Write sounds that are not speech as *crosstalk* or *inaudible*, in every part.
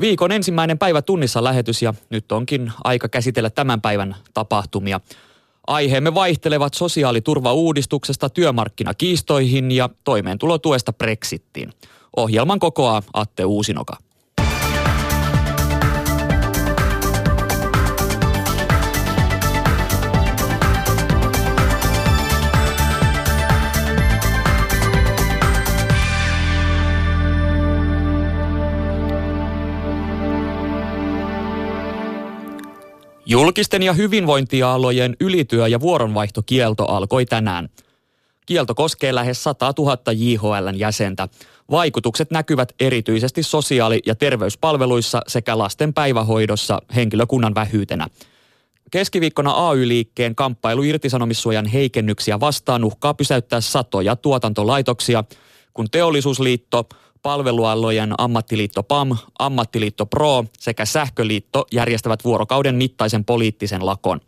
Viikon ensimmäinen päivä tunnissa lähetys ja nyt onkin aika käsitellä tämän päivän tapahtumia. Aiheemme vaihtelevat sosiaaliturvauudistuksesta työmarkkinakiistoihin ja toimeentulotuesta Brexittiin. Ohjelman kokoaa Atte Uusinoka. Julkisten ja hyvinvointialojen ylityö- ja vuoronvaihtokielto alkoi tänään. Kielto koskee lähes 100 000 JHLn jäsentä. Vaikutukset näkyvät erityisesti sosiaali- ja terveyspalveluissa sekä lasten päivähoidossa henkilökunnan vähyytenä. Keskiviikkona AY-liikkeen kamppailu irtisanomissuojan heikennyksiä vastaan uhkaa pysäyttää satoja tuotantolaitoksia, kun teollisuusliitto – palvelualojen ammattiliitto PAM, ammattiliitto PRO sekä sähköliitto järjestävät vuorokauden mittaisen poliittisen lakon.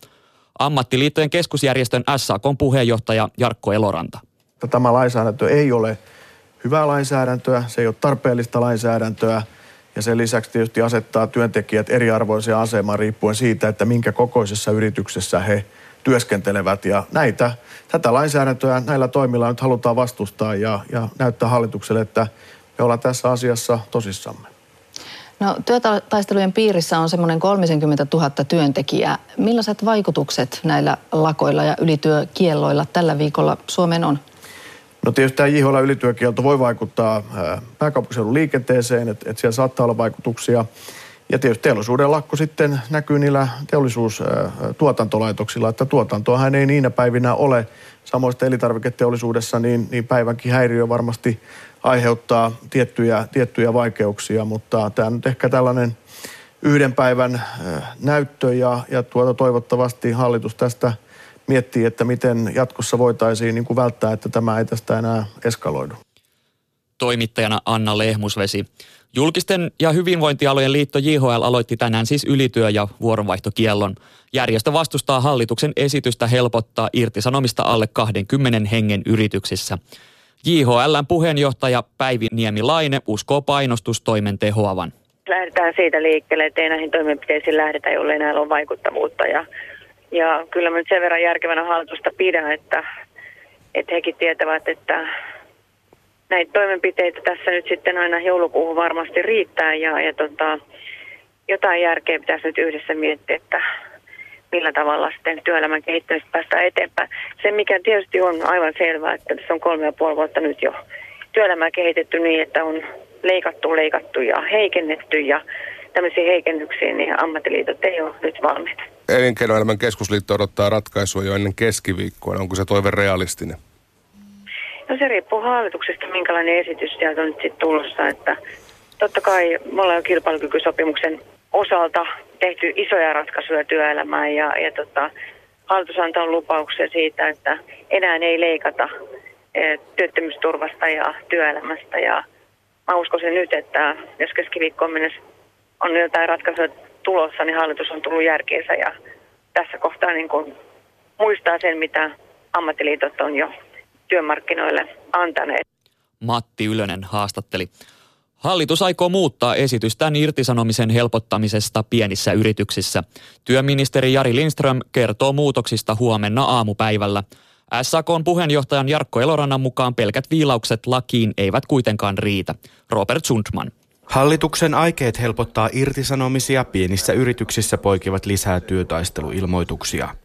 Ammattiliittojen keskusjärjestön SAK puheenjohtaja Jarkko Eloranta. Tämä lainsäädäntö ei ole hyvää lainsäädäntöä, se ei ole tarpeellista lainsäädäntöä ja sen lisäksi tietysti asettaa työntekijät eriarvoiseen asemaan riippuen siitä, että minkä kokoisessa yrityksessä he työskentelevät. Ja näitä, tätä lainsäädäntöä näillä toimilla nyt halutaan vastustaa ja, ja näyttää hallitukselle, että me ollaan tässä asiassa tosissamme. No, työtaistelujen piirissä on semmoinen 30 000 työntekijää. Millaiset vaikutukset näillä lakoilla ja ylityökielloilla tällä viikolla Suomeen on? No tietysti tämä JHL ylityökielto voi vaikuttaa pääkaupunkiseudun liikenteeseen, että et siellä saattaa olla vaikutuksia. Ja tietysti teollisuuden lakko sitten näkyy niillä teollisuustuotantolaitoksilla, että tuotantoahan ei niinä päivinä ole. Samoin elintarviketeollisuudessa niin, niin päivänkin häiriö varmasti aiheuttaa tiettyjä, tiettyjä vaikeuksia, mutta tämä on nyt ehkä tällainen yhden päivän äh, näyttö ja, ja tuota, toivottavasti hallitus tästä miettii, että miten jatkossa voitaisiin niin kuin välttää, että tämä ei tästä enää eskaloidu. Toimittajana Anna Lehmusvesi. Julkisten ja hyvinvointialojen liitto JHL aloitti tänään siis ylityö- ja vuoronvaihtokiellon. Järjestö vastustaa hallituksen esitystä helpottaa irtisanomista alle 20 hengen yrityksissä. JHLn puheenjohtaja Päivi Niemi-Laine uskoo painostustoimen tehoavan. Lähdetään siitä liikkeelle, että ei näihin toimenpiteisiin lähdetä, jollei näillä on vaikuttavuutta. Ja, ja kyllä mä nyt sen verran järkevänä hallitusta pidän, että, että hekin tietävät, että näitä toimenpiteitä tässä nyt sitten aina joulukuuhun varmasti riittää ja, ja tota, jotain järkeä pitäisi nyt yhdessä miettiä, että millä tavalla sitten työelämän kehittämistä päästään eteenpäin. Se, mikä tietysti on aivan selvää, että tässä on kolme ja puoli vuotta nyt jo työelämää kehitetty niin, että on leikattu, leikattu ja heikennetty ja tämmöisiä heikennyksiä, niin ammattiliitot ei ole nyt valmiita. Elinkeinoelämän keskusliitto odottaa ratkaisua jo ennen keskiviikkoa. Onko se toive realistinen? No se riippuu hallituksesta, minkälainen esitys sieltä on nyt sitten tulossa. Että totta kai me ollaan jo kilpailukykysopimuksen osalta tehty isoja ratkaisuja työelämään ja, ja tota, hallitus antaa lupauksia siitä, että enää ei leikata e, työttömyysturvasta ja työelämästä. Ja mä uskoisin nyt, että jos keskiviikkoon mennessä on jotain ratkaisuja tulossa, niin hallitus on tullut järkeensä ja tässä kohtaa niin kuin muistaa sen, mitä ammattiliitot on jo työmarkkinoille antaneet. Matti Ylönen haastatteli. Hallitus aikoo muuttaa esitystään irtisanomisen helpottamisesta pienissä yrityksissä. Työministeri Jari Lindström kertoo muutoksista huomenna aamupäivällä. SAKn puheenjohtajan Jarkko Elorannan mukaan pelkät viilaukset lakiin eivät kuitenkaan riitä. Robert Sundman. Hallituksen aikeet helpottaa irtisanomisia pienissä yrityksissä poikivat lisää työtaisteluilmoituksia.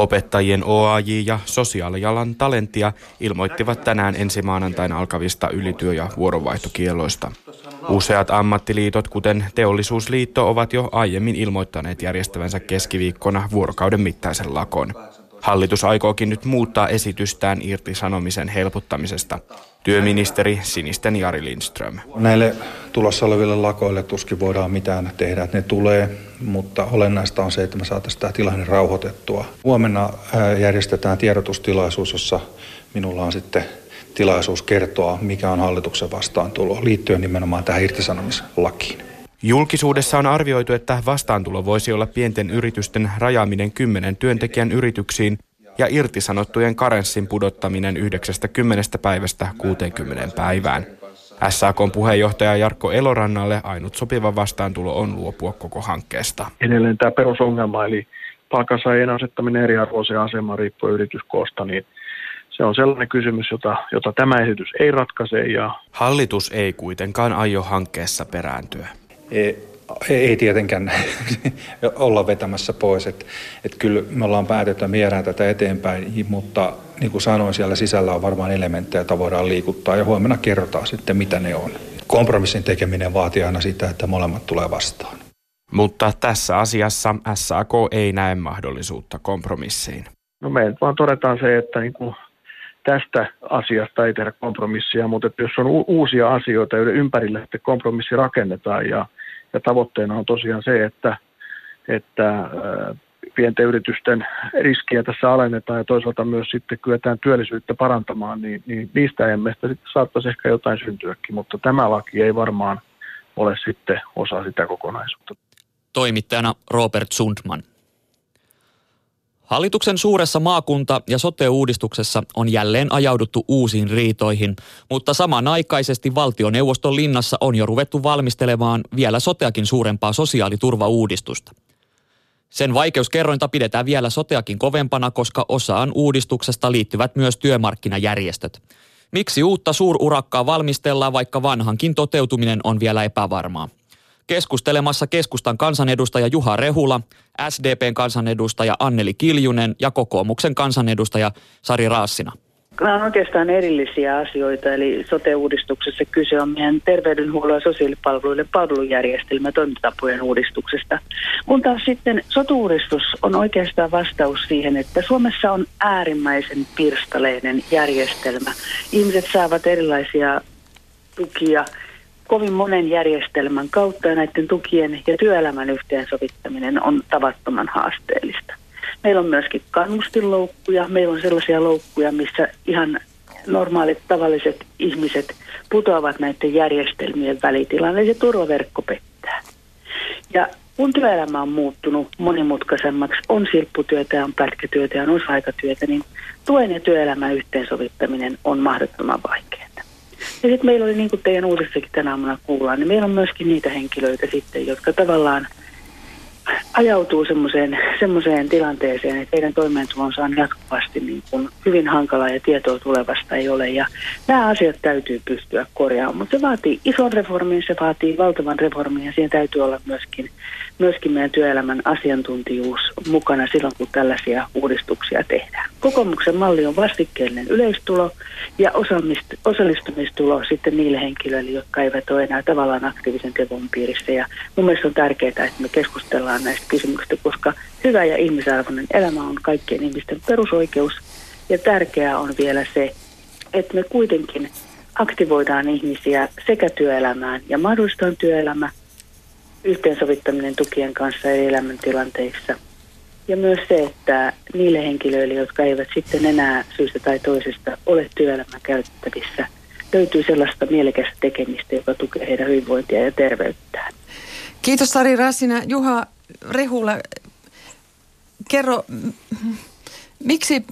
Opettajien OAJ ja sosiaalialan talentia ilmoittivat tänään ensi maanantaina alkavista ylityö- ja vuoronvaihtokieloista. Useat ammattiliitot, kuten Teollisuusliitto, ovat jo aiemmin ilmoittaneet järjestävänsä keskiviikkona vuorokauden mittaisen lakon. Hallitus aikookin nyt muuttaa esitystään irtisanomisen helpottamisesta. Työministeri Sinisten Jari Lindström. Näille tulossa oleville lakoille tuskin voidaan mitään tehdä, että ne tulee, mutta olennaista on se, että me saataisiin tämä tilanne rauhoitettua. Huomenna järjestetään tiedotustilaisuus, jossa minulla on sitten tilaisuus kertoa, mikä on hallituksen vastaantulo liittyen nimenomaan tähän irtisanomislakiin. Julkisuudessa on arvioitu, että vastaantulo voisi olla pienten yritysten rajaaminen kymmenen työntekijän yrityksiin ja irtisanottujen karenssin pudottaminen 90 päivästä 60 päivään. SAKn puheenjohtaja Jarkko Elorannalle ainut sopiva vastaantulo on luopua koko hankkeesta. Edelleen tämä perusongelma, eli palkansaajien asettaminen eriarvoiseen asemaan riippuen yrityskoosta, niin se on sellainen kysymys, jota, jota tämä esitys ei ratkaise. Ja... Hallitus ei kuitenkaan aio hankkeessa perääntyä. Ei, ei tietenkään *laughs* olla vetämässä pois. Että et kyllä me ollaan päätetty, viedään tätä eteenpäin, mutta niin kuin sanoin, siellä sisällä on varmaan elementtejä, joita voidaan liikuttaa ja huomenna kerrotaan sitten, mitä ne on. Kompromissin tekeminen vaatii aina sitä, että molemmat tulee vastaan. Mutta tässä asiassa SAK ei näe mahdollisuutta kompromissiin. No me vaan todetaan se, että niin kuin tästä asiasta ei tehdä kompromissia, mutta että jos on u- uusia asioita, joiden ympärille sitten kompromissi rakennetaan ja, ja tavoitteena on tosiaan se, että, että pienten yritysten riskiä tässä alennetaan ja toisaalta myös sitten kyetään työllisyyttä parantamaan, niin, niin niistä emme sitten saattaisi ehkä jotain syntyäkin, mutta tämä laki ei varmaan ole sitten osa sitä kokonaisuutta. Toimittajana Robert Sundman. Hallituksen suuressa maakunta- ja sote-uudistuksessa on jälleen ajauduttu uusiin riitoihin, mutta samanaikaisesti valtioneuvoston linnassa on jo ruvettu valmistelemaan vielä soteakin suurempaa sosiaaliturvauudistusta. Sen vaikeuskerrointa pidetään vielä soteakin kovempana, koska osaan uudistuksesta liittyvät myös työmarkkinajärjestöt. Miksi uutta suururakkaa valmistellaan, vaikka vanhankin toteutuminen on vielä epävarmaa? Keskustelemassa keskustan kansanedustaja Juha Rehula, SDPn kansanedustaja Anneli Kiljunen ja kokoomuksen kansanedustaja Sari Raassina. Nämä on oikeastaan erillisiä asioita, eli sote-uudistuksessa kyse on meidän terveydenhuollon ja sosiaalipalveluiden palvelujärjestelmä ja toimintatapojen uudistuksesta. Kun taas sitten sotu-uudistus on oikeastaan vastaus siihen, että Suomessa on äärimmäisen pirstaleinen järjestelmä. Ihmiset saavat erilaisia tukia kovin monen järjestelmän kautta ja näiden tukien ja työelämän yhteensovittaminen on tavattoman haasteellista. Meillä on myöskin kannustinloukkuja, meillä on sellaisia loukkuja, missä ihan normaalit tavalliset ihmiset putoavat näiden järjestelmien välitilaan, eli se turvaverkko pettää. Ja kun työelämä on muuttunut monimutkaisemmaksi, on silpputyötä ja on pätkätyötä ja on osa-aikatyötä, niin tuen ja työelämän yhteensovittaminen on mahdottoman vaikeaa. Ja sitten meillä oli, niin kuin teidän uudissakin tänä aamuna kuullaan, niin meillä on myöskin niitä henkilöitä sitten, jotka tavallaan ajautuu semmoiseen, semmoiseen tilanteeseen, että heidän toimeentulonsa on jatkuvasti niin kuin hyvin hankalaa ja tietoa tulevasta ei ole. Ja nämä asiat täytyy pystyä korjaamaan, mutta se vaatii ison reformin, se vaatii valtavan reformin ja siihen täytyy olla myöskin, myöskin meidän työelämän asiantuntijuus mukana silloin, kun tällaisia uudistuksia tehdään. Kokoomuksen malli on vastikkeellinen yleistulo ja osallistumistulo sitten niille henkilöille, jotka eivät ole enää tavallaan aktiivisen tevon piirissä. Ja mun mielestä on tärkeää, että me keskustellaan näistä kysymyksistä, koska hyvä ja ihmisarvoinen elämä on kaikkien ihmisten perusoikeus. Ja tärkeää on vielä se, että me kuitenkin aktivoidaan ihmisiä sekä työelämään ja mahdollistaan työelämä, yhteensovittaminen tukien kanssa eri elämäntilanteissa. Ja myös se, että niille henkilöille, jotka eivät sitten enää syystä tai toisesta ole työelämän käytettävissä, löytyy sellaista mielekästä tekemistä, joka tukee heidän hyvinvointia ja terveyttään. Kiitos Sari Rassina. Juha Rehula, kerro, miksi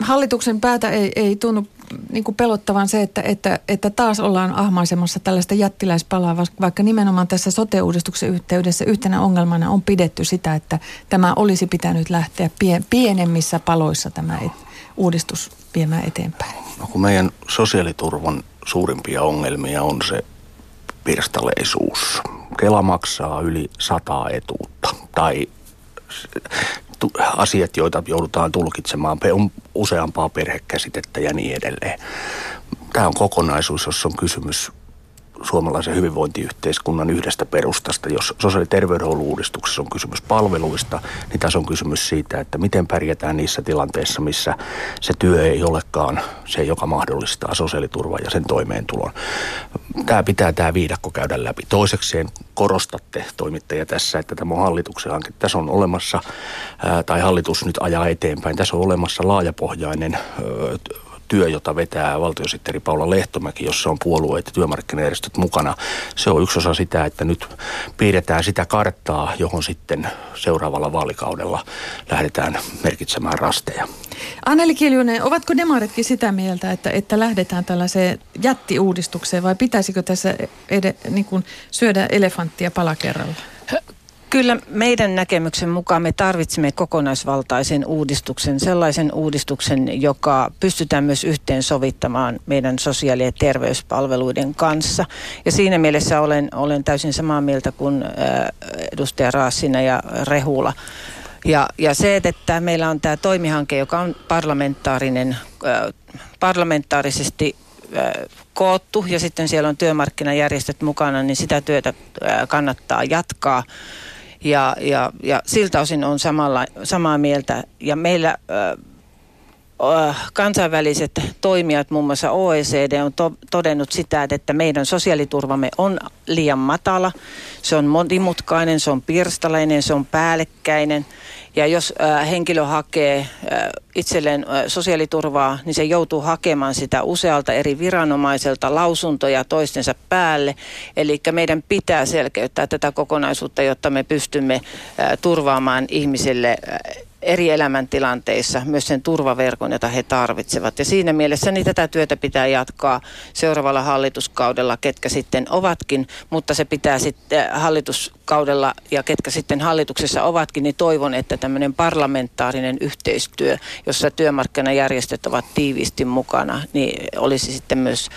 hallituksen päätä ei, ei tunnu niin kuin pelottavan se, että, että, että taas ollaan ahmaisemassa tällaista jättiläispalaa, vaikka nimenomaan tässä sote-uudistuksen yhteydessä yhtenä ongelmana on pidetty sitä, että tämä olisi pitänyt lähteä pien, pienemmissä paloissa tämä et, uudistus viemään eteenpäin. No kun meidän sosiaaliturvan suurimpia ongelmia on se pirstaleisuus. Kela maksaa yli sata etuutta tai asiat, joita joudutaan tulkitsemaan, on useampaa perhekäsitettä ja niin edelleen. Tämä on kokonaisuus, jossa on kysymys suomalaisen hyvinvointiyhteiskunnan yhdestä perustasta. Jos sosiaali- ja terveydenhuollon uudistuksessa on kysymys palveluista, niin tässä on kysymys siitä, että miten pärjätään niissä tilanteissa, missä se työ ei olekaan se, joka mahdollistaa sosiaaliturvan ja sen toimeentulon. Tämä pitää tämä viidakko käydä läpi. Toisekseen korostatte toimittaja tässä, että tämä on hallituksen hanke. Tässä on olemassa, tai hallitus nyt ajaa eteenpäin, tässä on olemassa laajapohjainen työ, jota vetää valtiosihteeri Paula Lehtomäki, jossa on puolueet ja työmarkkinajärjestöt mukana, se on yksi osa sitä, että nyt piirretään sitä karttaa, johon sitten seuraavalla vaalikaudella lähdetään merkitsemään rasteja. Anneli Kiljunen, ovatko demaritkin sitä mieltä, että, että lähdetään tällaiseen jättiuudistukseen vai pitäisikö tässä ed- niin kuin syödä elefanttia pala kerralla? Kyllä meidän näkemyksen mukaan me tarvitsemme kokonaisvaltaisen uudistuksen, sellaisen uudistuksen, joka pystytään myös yhteensovittamaan meidän sosiaali- ja terveyspalveluiden kanssa. Ja siinä mielessä olen, olen täysin samaa mieltä kuin äh, edustaja Raassina ja Rehula. Ja, ja se, että meillä on tämä toimihanke, joka on parlamentaarinen, äh, parlamentaarisesti äh, koottu ja sitten siellä on työmarkkinajärjestöt mukana, niin sitä työtä kannattaa jatkaa. Ja, ja, ja siltä osin on samalla, samaa mieltä. Ja meillä äh, kansainväliset toimijat, muun muassa OECD, on to, todennut sitä, että meidän sosiaaliturvamme on liian matala. Se on monimutkainen, se on pirstalainen, se on päällekkäinen – ja jos äh, henkilö hakee äh, itselleen äh, sosiaaliturvaa, niin se joutuu hakemaan sitä usealta eri viranomaiselta lausuntoja toistensa päälle. Eli meidän pitää selkeyttää tätä kokonaisuutta, jotta me pystymme turvaamaan ihmisille eri elämäntilanteissa myös sen turvaverkon, jota he tarvitsevat. Ja siinä mielessä niin tätä työtä pitää jatkaa seuraavalla hallituskaudella, ketkä sitten ovatkin, mutta se pitää sitten hallituskaudella ja ketkä sitten hallituksessa ovatkin, niin toivon, että tämmöinen parlamentaarinen yhteistyö, jossa työmarkkinajärjestöt ovat tiiviisti mukana, niin olisi sitten myös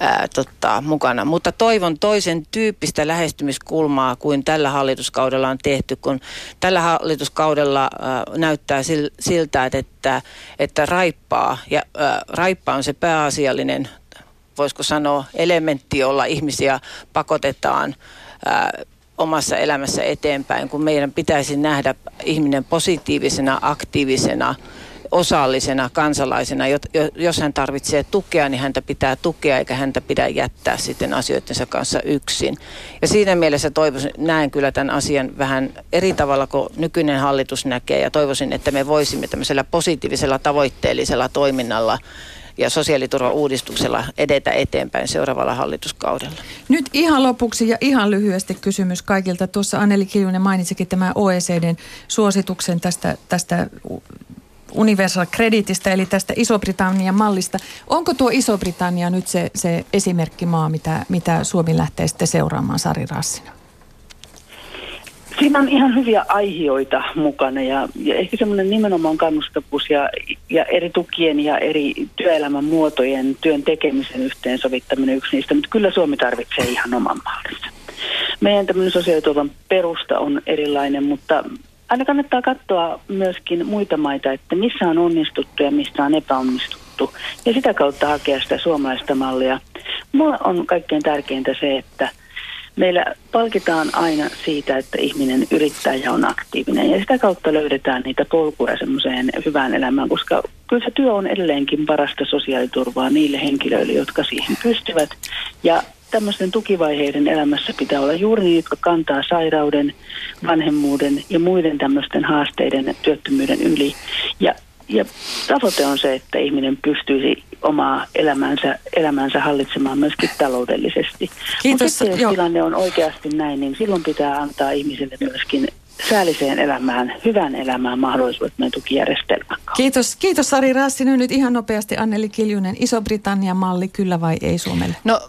ää, tota, mukana. Mutta toivon toisen tyyppistä lähestymiskulmaa kuin tällä hallituskaudella on tehty, kun tällä hallituskaudella ää, näyttää siltä, että, että raippaa, ja ää, raippa on se pääasiallinen, voisiko sanoa, elementti, jolla ihmisiä pakotetaan omassa elämässä eteenpäin, kun meidän pitäisi nähdä ihminen positiivisena, aktiivisena, osallisena kansalaisena. Jos hän tarvitsee tukea, niin häntä pitää tukea eikä häntä pidä jättää sitten asioittensa kanssa yksin. Ja siinä mielessä toivoisin, näen kyllä tämän asian vähän eri tavalla kuin nykyinen hallitus näkee ja toivoisin, että me voisimme tämmöisellä positiivisella tavoitteellisella toiminnalla ja sosiaaliturvauudistuksella edetä eteenpäin seuraavalla hallituskaudella. Nyt ihan lopuksi ja ihan lyhyesti kysymys kaikilta. Tuossa Anneli Kiljunen mainitsikin tämä OECDn suosituksen tästä, tästä Universal Creditistä, eli tästä Iso-Britannian mallista. Onko tuo Iso-Britannia nyt se, se esimerkkimaa, mitä, mitä Suomi lähtee sitten seuraamaan Sari Rassina? Siinä on ihan hyviä aihioita mukana ja, ja ehkä semmoinen nimenomaan kannustavuus ja, ja eri tukien ja eri työelämän muotojen työn tekemisen yhteensovittaminen yksi niistä, mutta kyllä Suomi tarvitsee ihan oman mallinsa. Meidän tämmöinen sosiaaliturvan perusta on erilainen, mutta aina kannattaa katsoa myöskin muita maita, että missä on onnistuttu ja missä on epäonnistuttu. Ja sitä kautta hakea sitä suomalaista mallia. Mulla on kaikkein tärkeintä se, että meillä palkitaan aina siitä, että ihminen yrittää ja on aktiivinen. Ja sitä kautta löydetään niitä polkuja semmoiseen hyvään elämään, koska kyllä se työ on edelleenkin parasta sosiaaliturvaa niille henkilöille, jotka siihen pystyvät. Ja tämmöisten tukivaiheiden elämässä pitää olla juuri niin, jotka kantaa sairauden, vanhemmuuden ja muiden tämmöisten haasteiden työttömyyden yli. Ja, ja tavoite on se, että ihminen pystyisi omaa elämänsä, elämänsä hallitsemaan myöskin taloudellisesti. Mutta sitten jos tilanne on oikeasti näin, niin silloin pitää antaa ihmisille myöskin säälliseen elämään, hyvän elämään mahdollisuudet meidän tukijärjestelmän Kiitos, kiitos Sari Rassinen. Nyt ihan nopeasti Anneli Kiljunen. Iso-Britannian malli, kyllä vai ei Suomelle? No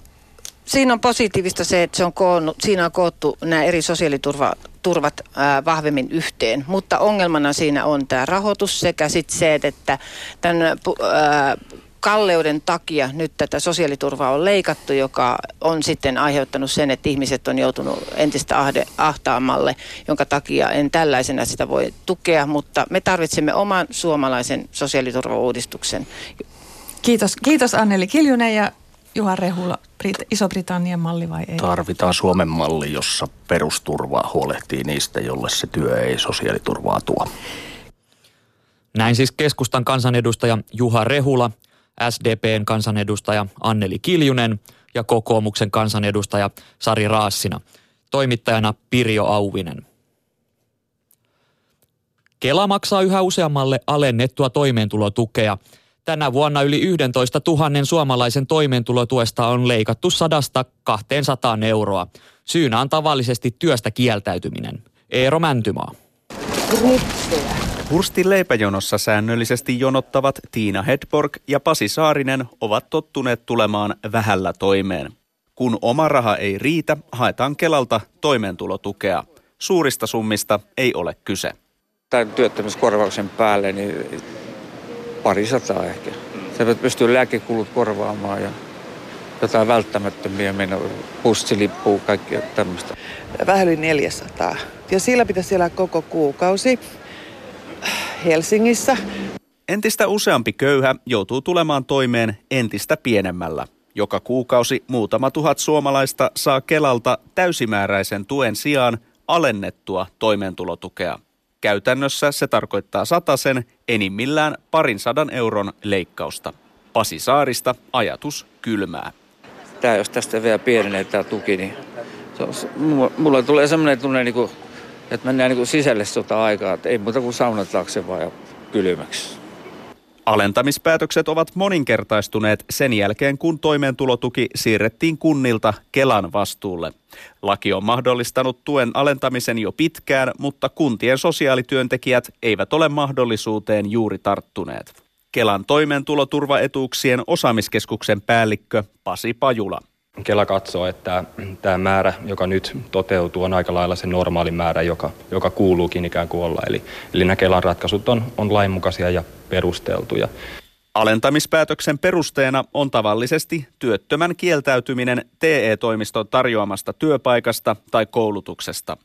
siinä on positiivista se, että se on koonnut, siinä on koottu nämä eri sosiaaliturvat vahvemmin yhteen, mutta ongelmana siinä on tämä rahoitus sekä sitten se, että tämän ää, kalleuden takia nyt tätä sosiaaliturvaa on leikattu, joka on sitten aiheuttanut sen, että ihmiset on joutunut entistä ahde, ahtaammalle, jonka takia en tällaisena sitä voi tukea, mutta me tarvitsemme oman suomalaisen sosiaaliturvauudistuksen. Kiitos, kiitos Anneli Kiljunen ja Juha Rehula, Iso-Britannian malli vai ei? Tarvitaan Suomen malli, jossa perusturvaa huolehtii niistä, jolle se työ ei sosiaaliturvaa tuo. Näin siis keskustan kansanedustaja Juha Rehula, SDPn kansanedustaja Anneli Kiljunen ja kokoomuksen kansanedustaja Sari Raassina. Toimittajana Pirjo Auvinen. Kela maksaa yhä useammalle alennettua toimeentulotukea – Tänä vuonna yli 11 000 suomalaisen toimeentulotuesta on leikattu sadasta 200 euroa. Syynä on tavallisesti työstä kieltäytyminen. Eero Mäntymaa. Hurstin leipäjonossa säännöllisesti jonottavat Tiina Hedborg ja Pasi Saarinen ovat tottuneet tulemaan vähällä toimeen. Kun oma raha ei riitä, haetaan Kelalta toimeentulotukea. Suurista summista ei ole kyse. Tämän työttömyyskorvauksen päälle niin pari sataa ehkä. Se pystyy lääkekulut korvaamaan ja jotain välttämättömiä menoja, bussilippu, kaikkea tämmöistä. Vähän yli 400. Ja sillä pitäisi elää koko kuukausi Helsingissä. Entistä useampi köyhä joutuu tulemaan toimeen entistä pienemmällä. Joka kuukausi muutama tuhat suomalaista saa Kelalta täysimääräisen tuen sijaan alennettua toimeentulotukea. Käytännössä se tarkoittaa sen enimmillään parin sadan euron leikkausta. Pasi Saarista ajatus kylmää. Tämä, jos tästä vielä pienenee tämä tuki, niin se on, mulla tulee sellainen tunne, niin kuin, että mennään niin kuin sisälle sota aikaa, että ei muuta kuin saunat taakse vaan kylmäksi. Alentamispäätökset ovat moninkertaistuneet sen jälkeen, kun toimeentulotuki siirrettiin kunnilta Kelan vastuulle. Laki on mahdollistanut tuen alentamisen jo pitkään, mutta kuntien sosiaalityöntekijät eivät ole mahdollisuuteen juuri tarttuneet. Kelan toimeentuloturvaetuuksien osaamiskeskuksen päällikkö Pasi Pajula. Kela katsoo, että tämä määrä, joka nyt toteutuu, on aika lailla se normaali määrä, joka, joka kuuluukin ikään kuin olla. Eli, eli nämä Kelan ratkaisut on, on lainmukaisia ja perusteltuja. Alentamispäätöksen perusteena on tavallisesti työttömän kieltäytyminen TE-toimiston tarjoamasta työpaikasta tai koulutuksesta.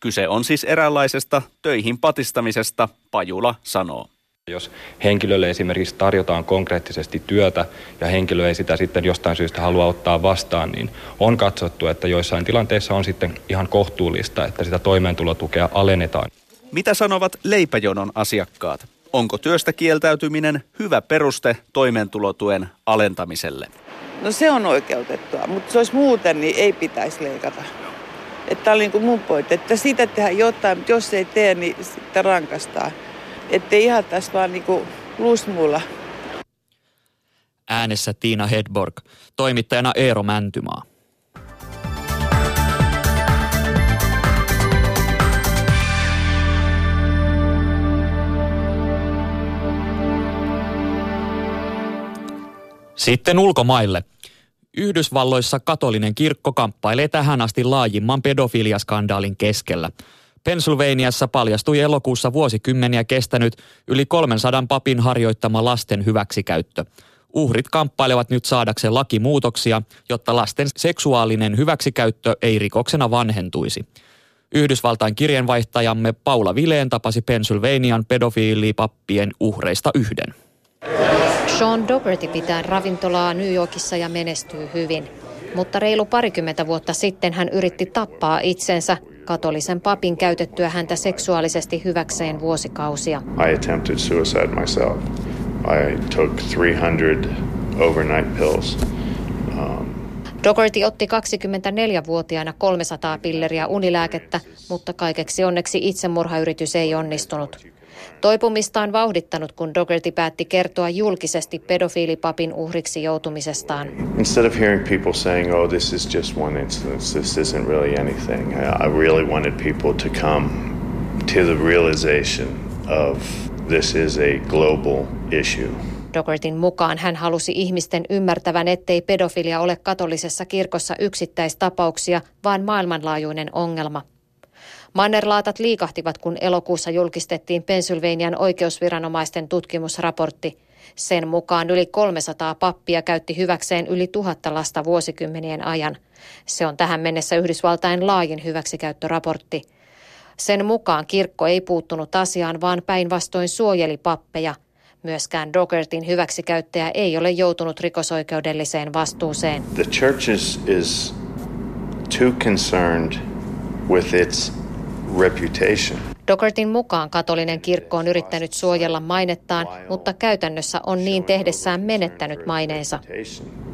Kyse on siis eräänlaisesta töihin patistamisesta, Pajula sanoo. Jos henkilölle esimerkiksi tarjotaan konkreettisesti työtä ja henkilö ei sitä sitten jostain syystä halua ottaa vastaan, niin on katsottu, että joissain tilanteissa on sitten ihan kohtuullista, että sitä toimeentulotukea alennetaan. Mitä sanovat leipäjonon asiakkaat? Onko työstä kieltäytyminen hyvä peruste toimeentulotuen alentamiselle? No se on oikeutettua, mutta se olisi muuten, niin ei pitäisi leikata. Että oli niin kuin mun pointti, että siitä tehdään jotain, mutta jos ei tee, niin sitten rankastaa. Että ihan tässä vaan niinku lusmulla. Äänessä Tiina Hedborg, toimittajana Eero Mäntymaa. Sitten ulkomaille. Yhdysvalloissa katolinen kirkko kamppailee tähän asti laajimman pedofiliaskandaalin keskellä – Pennsylvaniassa paljastui elokuussa vuosikymmeniä kestänyt yli 300 papin harjoittama lasten hyväksikäyttö. Uhrit kamppailevat nyt saadakseen lakimuutoksia, jotta lasten seksuaalinen hyväksikäyttö ei rikoksena vanhentuisi. Yhdysvaltain kirjeenvaihtajamme Paula Vileen tapasi Pennsylvanian pedofiilipappien uhreista yhden. Sean Dougherty pitää ravintolaa New Yorkissa ja menestyy hyvin. Mutta reilu parikymmentä vuotta sitten hän yritti tappaa itsensä katolisen papin käytettyä häntä seksuaalisesti hyväkseen vuosikausia. I attempted suicide myself. I took 300 overnight pills. Um, otti 24-vuotiaana 300 pilleriä unilääkettä, mutta kaikeksi onneksi itsemurhayritys ei onnistunut. Toipumista on vauhdittanut, kun Dougherty päätti kertoa julkisesti pedofiilipapin uhriksi joutumisestaan. Instead of hearing people saying, oh, this is just one instance, this isn't really anything, I really wanted people to come to the realization of this is a global issue. Doughertyn mukaan hän halusi ihmisten ymmärtävän, ettei pedofilia ole katolisessa kirkossa yksittäistapauksia, vaan maailmanlaajuinen ongelma – Mannerlaatat liikahtivat, kun elokuussa julkistettiin Pennsylvanian oikeusviranomaisten tutkimusraportti. Sen mukaan yli 300 pappia käytti hyväkseen yli tuhatta lasta vuosikymmenien ajan. Se on tähän mennessä Yhdysvaltain laajin hyväksikäyttöraportti. Sen mukaan kirkko ei puuttunut asiaan, vaan päinvastoin suojeli pappeja. Myöskään Dogertin hyväksikäyttäjä ei ole joutunut rikosoikeudelliseen vastuuseen. The church is, is too concerned with its reputation. Doughertin mukaan katolinen kirkko on yrittänyt suojella mainettaan, mutta käytännössä on niin tehdessään menettänyt maineensa.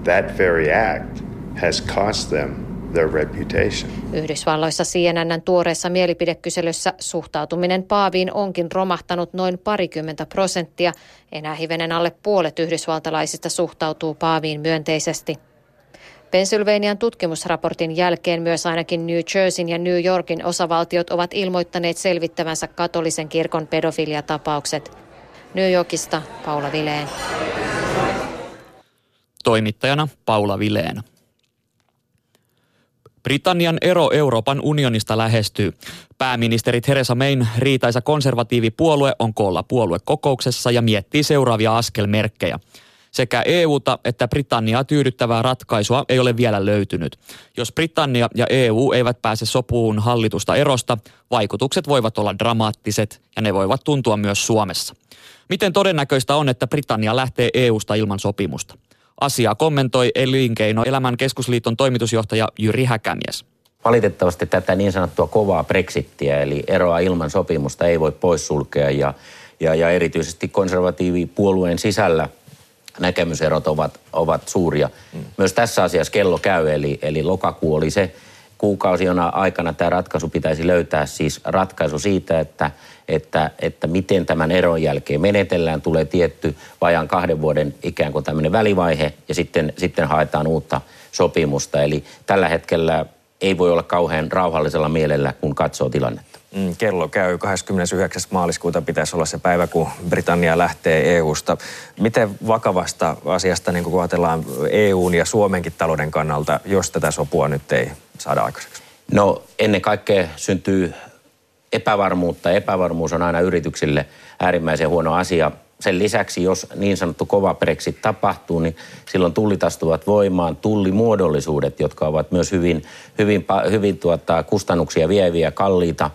That very act has cost them their reputation. Yhdysvalloissa CNNn tuoreessa mielipidekyselyssä suhtautuminen Paaviin onkin romahtanut noin parikymmentä prosenttia. Enää hivenen alle puolet yhdysvaltalaisista suhtautuu Paaviin myönteisesti. Pennsylvanian tutkimusraportin jälkeen myös ainakin New Jerseyn ja New Yorkin osavaltiot ovat ilmoittaneet selvittävänsä katolisen kirkon pedofiliatapaukset. New Yorkista Paula Vileen. Toimittajana Paula Vileen. Britannian ero Euroopan unionista lähestyy. Pääministeri Theresa Mayn riitaisa konservatiivipuolue on koolla puoluekokouksessa ja miettii seuraavia askelmerkkejä. Sekä EUta että Britanniaa tyydyttävää ratkaisua ei ole vielä löytynyt. Jos Britannia ja EU eivät pääse sopuun hallitusta erosta, vaikutukset voivat olla dramaattiset ja ne voivat tuntua myös Suomessa. Miten todennäköistä on, että Britannia lähtee EUsta ilman sopimusta? Asiaa kommentoi Elinkeinoelämän keskusliiton toimitusjohtaja Jyri Häkämies. Valitettavasti tätä niin sanottua kovaa brexittiä, eli eroa ilman sopimusta, ei voi poissulkea ja, ja, ja erityisesti konservatiivipuolueen sisällä näkemyserot ovat, ovat suuria. Mm. Myös tässä asiassa kello käy, eli, eli lokakuu oli se kuukausi, jona aikana tämä ratkaisu pitäisi löytää, siis ratkaisu siitä, että että, että miten tämän eron jälkeen menetellään. Tulee tietty vajaan kahden vuoden ikään kuin tämmöinen välivaihe ja sitten, sitten haetaan uutta sopimusta. Eli tällä hetkellä ei voi olla kauhean rauhallisella mielellä, kun katsoo tilannetta. Mm, kello käy 29. maaliskuuta pitäisi olla se päivä, kun Britannia lähtee EUsta. Miten vakavasta asiasta, niin kun ajatellaan EUn ja Suomenkin talouden kannalta, jos tätä sopua nyt ei saada aikaiseksi? No ennen kaikkea syntyy epävarmuutta. Epävarmuus on aina yrityksille äärimmäisen huono asia. Sen lisäksi, jos niin sanottu kova Brexit tapahtuu, niin silloin tullit astuvat voimaan. Tullimuodollisuudet, jotka ovat myös hyvin, hyvin, hyvin tuota, kustannuksia vieviä, kalliita,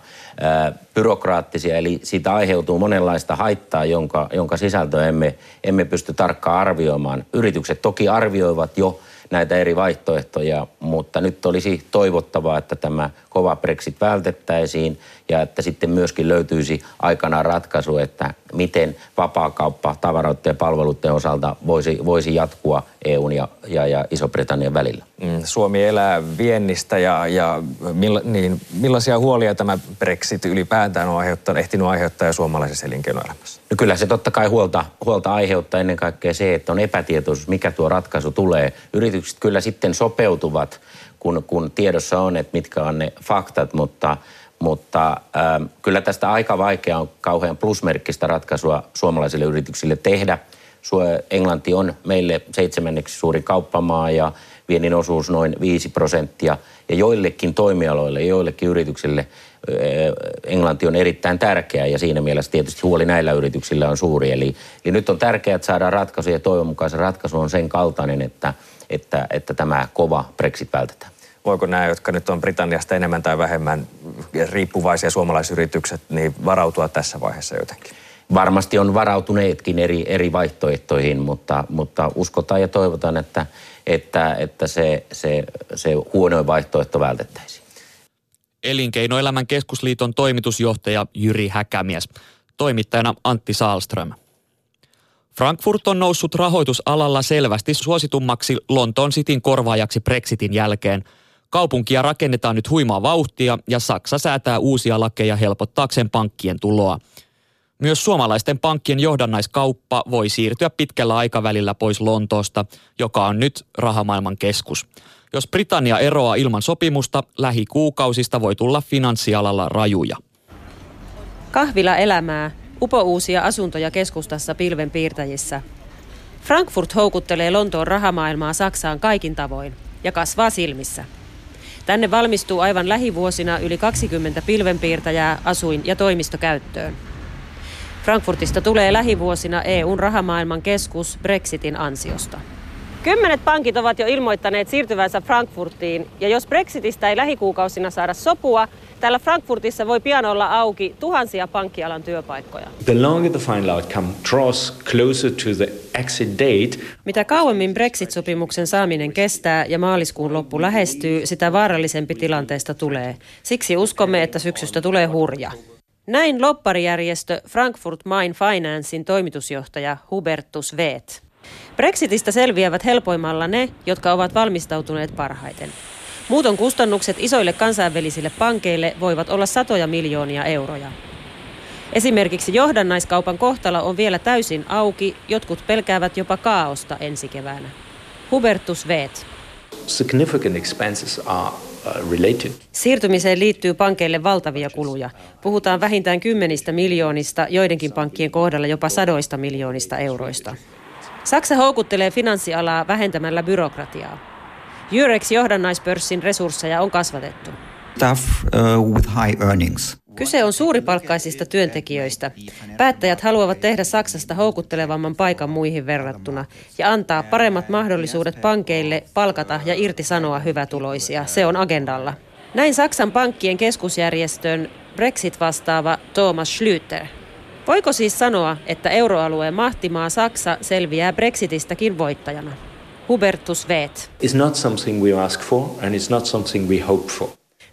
byrokraattisia. Eli siitä aiheutuu monenlaista haittaa, jonka, jonka sisältöä emme, emme pysty tarkkaan arvioimaan. Yritykset toki arvioivat jo näitä eri vaihtoehtoja, mutta nyt olisi toivottavaa, että tämä kova Brexit vältettäisiin ja että sitten myöskin löytyisi aikanaan ratkaisu, että miten vapaakauppa tavaroiden ja palveluiden osalta voisi, voisi jatkua EUn ja, ja, ja Iso-Britannian välillä. Mm, Suomi elää viennistä ja, ja milla, niin, millaisia huolia tämä Brexit ylipäätään on aiheuttanut, ehtinyt aiheuttaa suomalaisessa elinkeinoelämässä? No kyllä se totta kai huolta, huolta aiheuttaa ennen kaikkea se, että on epätietoisuus, mikä tuo ratkaisu tulee. Yritykset kyllä sitten sopeutuvat, kun, kun tiedossa on, että mitkä on ne faktat, mutta, mutta äh, kyllä tästä aika vaikea on kauhean plusmerkkistä ratkaisua suomalaisille yrityksille tehdä. Englanti on meille seitsemänneksi suuri kauppamaa ja viennin osuus noin 5 prosenttia. Ja joillekin toimialoille, joillekin yrityksille Englanti on erittäin tärkeä ja siinä mielessä tietysti huoli näillä yrityksillä on suuri. Eli, eli nyt on tärkeää, että saadaan ratkaisu ja toivon mukaan se ratkaisu on sen kaltainen, että, että, että tämä kova Brexit vältetään. Voiko nämä, jotka nyt on Britanniasta enemmän tai vähemmän riippuvaisia suomalaisyritykset, niin varautua tässä vaiheessa jotenkin? Varmasti on varautuneetkin eri, eri vaihtoehtoihin, mutta, mutta uskotaan ja toivotaan, että, että, että se, se, se huonoin vaihtoehto vältettäisiin. Elinkeinoelämän keskusliiton toimitusjohtaja Jyri Häkämies. Toimittajana Antti Saalström. Frankfurt on noussut rahoitusalalla selvästi suositummaksi Lontoon Cityn korvaajaksi Brexitin jälkeen. Kaupunkia rakennetaan nyt huimaa vauhtia ja Saksa säätää uusia lakeja helpottaakseen pankkien tuloa. Myös suomalaisten pankkien johdannaiskauppa voi siirtyä pitkällä aikavälillä pois Lontoosta, joka on nyt rahamaailman keskus. Jos Britannia eroaa ilman sopimusta, lähikuukausista voi tulla finanssialalla rajuja. Kahvila elämää, upouusia asuntoja keskustassa pilvenpiirtäjissä. Frankfurt houkuttelee Lontoon rahamaailmaa Saksaan kaikin tavoin ja kasvaa silmissä. Tänne valmistuu aivan lähivuosina yli 20 pilvenpiirtäjää asuin- ja toimistokäyttöön. Frankfurtista tulee lähivuosina EUn rahamaailman keskus Brexitin ansiosta. Kymmenet pankit ovat jo ilmoittaneet siirtyvänsä Frankfurtiin, ja jos Brexitistä ei lähikuukausina saada sopua, täällä Frankfurtissa voi pian olla auki tuhansia pankkialan työpaikkoja. The longer the final outcome draws closer to the exit date, Mitä kauemmin Brexit-sopimuksen saaminen kestää ja maaliskuun loppu lähestyy, sitä vaarallisempi tilanteesta tulee. Siksi uskomme, että syksystä tulee hurja. Näin lopparijärjestö Frankfurt Main Financein toimitusjohtaja Hubertus Veet. Brexitistä selviävät helpoimmalla ne, jotka ovat valmistautuneet parhaiten. Muuton kustannukset isoille kansainvälisille pankeille voivat olla satoja miljoonia euroja. Esimerkiksi johdannaiskaupan kohtalo on vielä täysin auki, jotkut pelkäävät jopa kaaosta ensi keväänä. Hubertus Veet. Significant expenses are uh, related. Siirtymiseen liittyy pankeille valtavia kuluja. Puhutaan vähintään kymmenistä miljoonista, joidenkin pankkien kohdalla jopa sadoista miljoonista euroista. Saksa houkuttelee finanssialaa vähentämällä byrokratiaa. Eurex johdannaispörssin resursseja on kasvatettu. Staff uh, with high earnings. Kyse on suuripalkkaisista työntekijöistä. Päättäjät haluavat tehdä Saksasta houkuttelevamman paikan muihin verrattuna ja antaa paremmat mahdollisuudet pankeille palkata ja irtisanoa hyvätuloisia. Se on agendalla. Näin Saksan pankkien keskusjärjestön Brexit-vastaava Thomas Schlüter. Voiko siis sanoa, että euroalueen mahtimaa Saksa selviää Brexitistäkin voittajana? Hubertus Veet. It's not something we ask for and it's not something we hope for.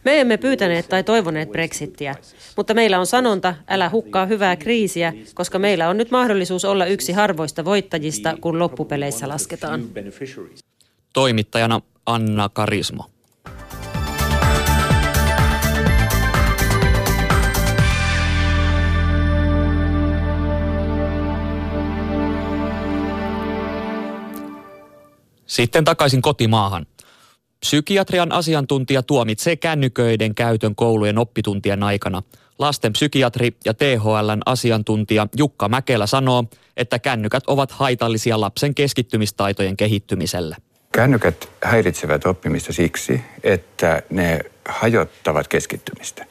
Me emme pyytäneet tai toivoneet Brexittiä, mutta meillä on sanonta, älä hukkaa hyvää kriisiä, koska meillä on nyt mahdollisuus olla yksi harvoista voittajista, kun loppupeleissä lasketaan. Toimittajana Anna Karismo. Sitten takaisin kotimaahan. Psykiatrian asiantuntija tuomitsee kännyköiden käytön koulujen oppituntien aikana. Lasten psykiatri ja THLn asiantuntija Jukka Mäkelä sanoo, että kännykät ovat haitallisia lapsen keskittymistaitojen kehittymiselle. Kännykät häiritsevät oppimista siksi, että ne hajottavat keskittymistä.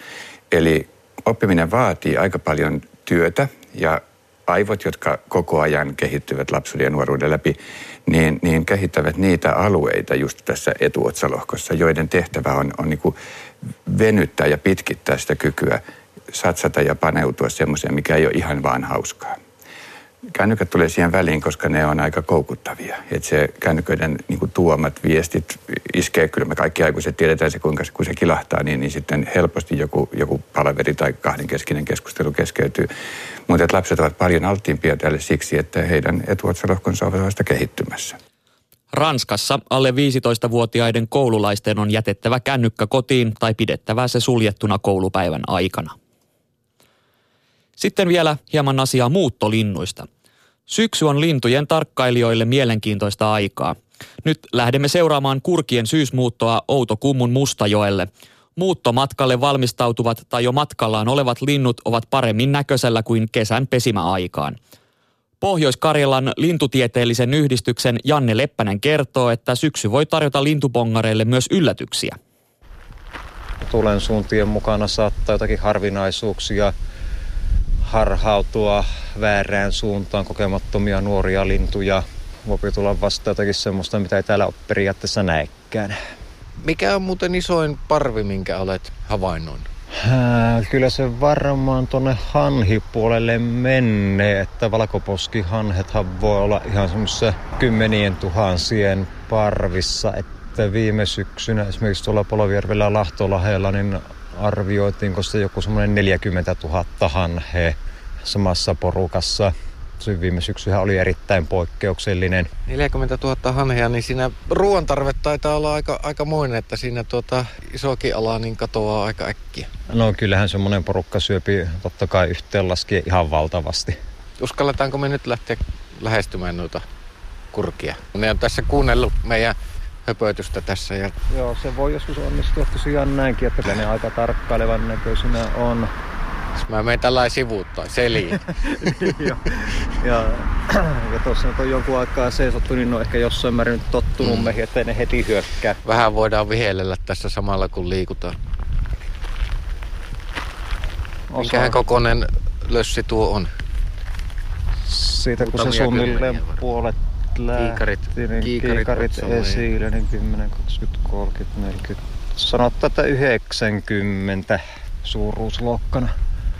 Eli oppiminen vaatii aika paljon työtä ja aivot, jotka koko ajan kehittyvät lapsuuden ja nuoruuden läpi, niin, niin kehittävät niitä alueita just tässä etuotsalohkossa, joiden tehtävä on, on niin kuin venyttää ja pitkittää sitä kykyä satsata ja paneutua semmoiseen, mikä ei ole ihan vaan hauskaa. Kännykät tulee siihen väliin, koska ne on aika koukuttavia. Että se kännyköiden niin kuin, tuomat viestit iskee, kyllä me kaikki aikuiset tiedetään se, kuinka kun se kilahtaa, niin, niin sitten helposti joku, joku palaveri tai kahdenkeskinen keskustelu keskeytyy. Mutta lapset ovat paljon alttiimpia tälle siksi, että heidän etuotsalohkonsa ovat vasta kehittymässä. Ranskassa alle 15-vuotiaiden koululaisten on jätettävä kännykkä kotiin tai pidettävä se suljettuna koulupäivän aikana. Sitten vielä hieman asiaa muuttolinnuista. Syksy on lintujen tarkkailijoille mielenkiintoista aikaa. Nyt lähdemme seuraamaan kurkien syysmuuttoa Outokummun Mustajoelle. Muuttomatkalle valmistautuvat tai jo matkallaan olevat linnut ovat paremmin näköisellä kuin kesän pesimäaikaan. Pohjois-Karjalan lintutieteellisen yhdistyksen Janne Leppänen kertoo, että syksy voi tarjota lintupongareille myös yllätyksiä. Tulen suuntien mukana saattaa jotakin harvinaisuuksia harhautua väärään suuntaan kokemattomia nuoria lintuja. Voi tulla vasta jotakin semmoista, mitä ei täällä ole periaatteessa näekään. Mikä on muuten isoin parvi, minkä olet havainnoinut? Kyllä se varmaan tuonne hanhipuolelle menee, että valkoposkihanhethan voi olla ihan semmoisessa kymmenien tuhansien parvissa, että viime syksynä esimerkiksi tuolla Poloviervellä Lahtolahella niin arvioitiinko se joku semmoinen 40 000 hanhe samassa porukassa. Se viime syksyhän oli erittäin poikkeuksellinen. 40 000 hanhea, niin siinä ruoantarve taitaa olla aika, aika moinen, että siinä tuota isokin ala niin katoaa aika äkkiä. No kyllähän semmoinen porukka syöpi totta kai yhteen laskien ihan valtavasti. Uskalletaanko me nyt lähteä lähestymään noita kurkia? Ne on tässä kuunnellut meidän höpötystä tässä. Ja... Joo, se voi joskus onnistua tosiaan näinkin, että ne aika tarkkailevan näköisinä on. Mä menen tällä sivuuttaan, seliin. *laughs* ja, ja, ja tuossa nyt on jonkun aikaa seisottu, niin on ehkä jossain määrin nyt tottunut mm. meihin, ettei ne heti hyökkää. Vähän voidaan vihellellä tässä samalla kun liikutaan. Osa... Minkähän kokoinen lössi tuo on? Siitä kun se suunnilleen puolet lähti, kiikarit, niin kiikarit, kiikarit esille, niin 10, 20, 30, 40. Sanotaan, että 90 suuruusluokkana.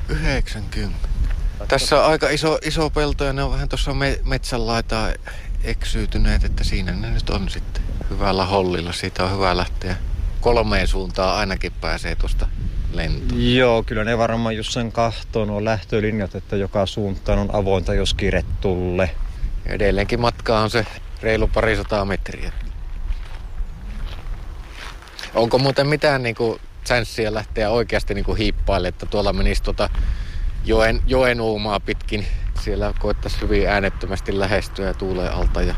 90. Tässä on aika iso, iso pelto ja ne on vähän tuossa me, metsän laitaa eksyytyneet, että siinä ne nyt on sitten hyvällä hollilla. Siitä on hyvä lähteä kolmeen suuntaan ainakin pääsee tuosta lentoon. Joo, kyllä ne varmaan just sen kahtoon on lähtölinjat, että joka suuntaan on avointa, jos kiire tulle. Ja edelleenkin matkaa on se reilu parisataa metriä. Onko muuten mitään niin kuin chanssiä lähteä oikeasti niin hiippaille, että tuolla menisi tuota joen, joen uumaa pitkin. Siellä koettaisiin hyvin äänettömästi lähestyä tuuleen alta. Ja...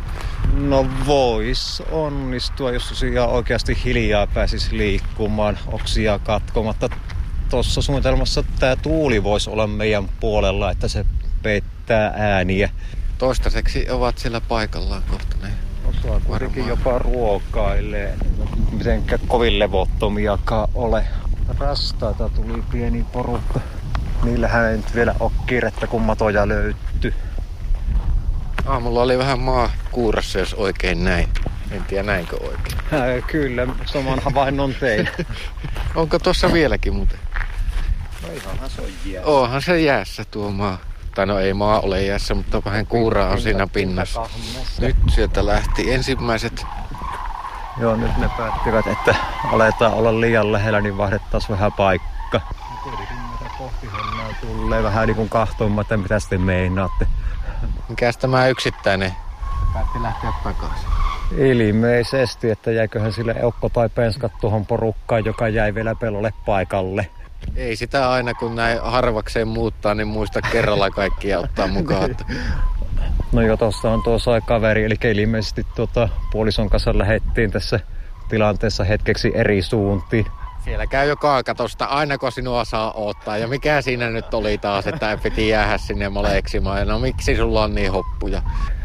No vois onnistua, jos tosiaan oikeasti hiljaa pääsisi liikkumaan oksia katkomatta. Tuossa suunnitelmassa tämä tuuli voisi olla meidän puolella, että se peittää ääniä. Toistaiseksi ovat siellä paikallaan kohta ne. Osaa kuitenkin jopa ruokailee. Mitenkä kovin levottomiakaan ole. Rastaita tuli pieni porukka. Niillähän ei nyt vielä ole kiirettä, kun matoja löytty. Aamulla oli vähän maa kuurassa, jos oikein näin. En tiedä näinkö oikein. Ää, kyllä, saman havainnon tein. *laughs* Onko tuossa vieläkin muuten? No ihanhan se on jäässä. Onhan se jäässä tuo maa. Tai no ei maa ole jäässä, mutta vähän kuuraa on siinä pinnassa. Nyt sieltä lähti ensimmäiset. Joo, nyt ne päättivät, että aletaan olla liian lähellä, niin vaihdettaisiin vähän paikka. Tulee vähän niin kuin kahtomaan, että mitä sitten meinaatte. Mikäs tämä yksittäinen päätti lähteä takaisin? Ilmeisesti, että jäiköhän sille eukko tai penskat tuohon porukkaan, joka jäi vielä pelolle paikalle. Ei sitä aina kun näin harvakseen muuttaa, niin muista kerralla kaikkia ottaa mukaan. No jo tuossa on tuo sai kaveri, eli ilmeisesti tuota, puolison kanssa lähettiin tässä tilanteessa hetkeksi eri suuntiin. Siellä käy jo kaakatosta, aina kun sinua saa ottaa. Ja mikä siinä nyt oli taas, että piti jäädä sinne maleksimaan. No miksi sulla on niin hoppuja?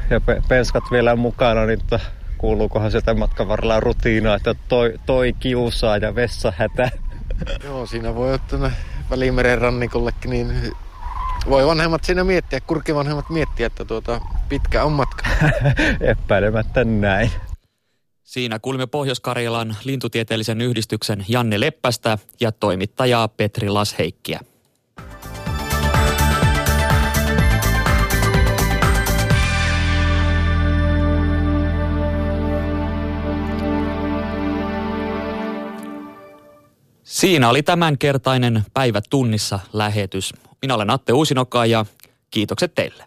Ja pe- penskat vielä mukana, niin että kuuluukohan sieltä matkan varrella rutiina, että toi, toi kiusaa ja vessa hätä. Joo, siinä voi ottaa Välimeren rannikollekin, niin voi vanhemmat siinä miettiä, kurkivanhemmat miettiä, että tuota, pitkä on matka. *laughs* Epäilemättä näin. Siinä kuulimme Pohjois-Karjalan lintutieteellisen yhdistyksen Janne Leppästä ja toimittajaa Petri Lasheikkiä. Siinä oli tämänkertainen Päivät tunnissa lähetys. Minä olen Atte Uusinoka ja kiitokset teille.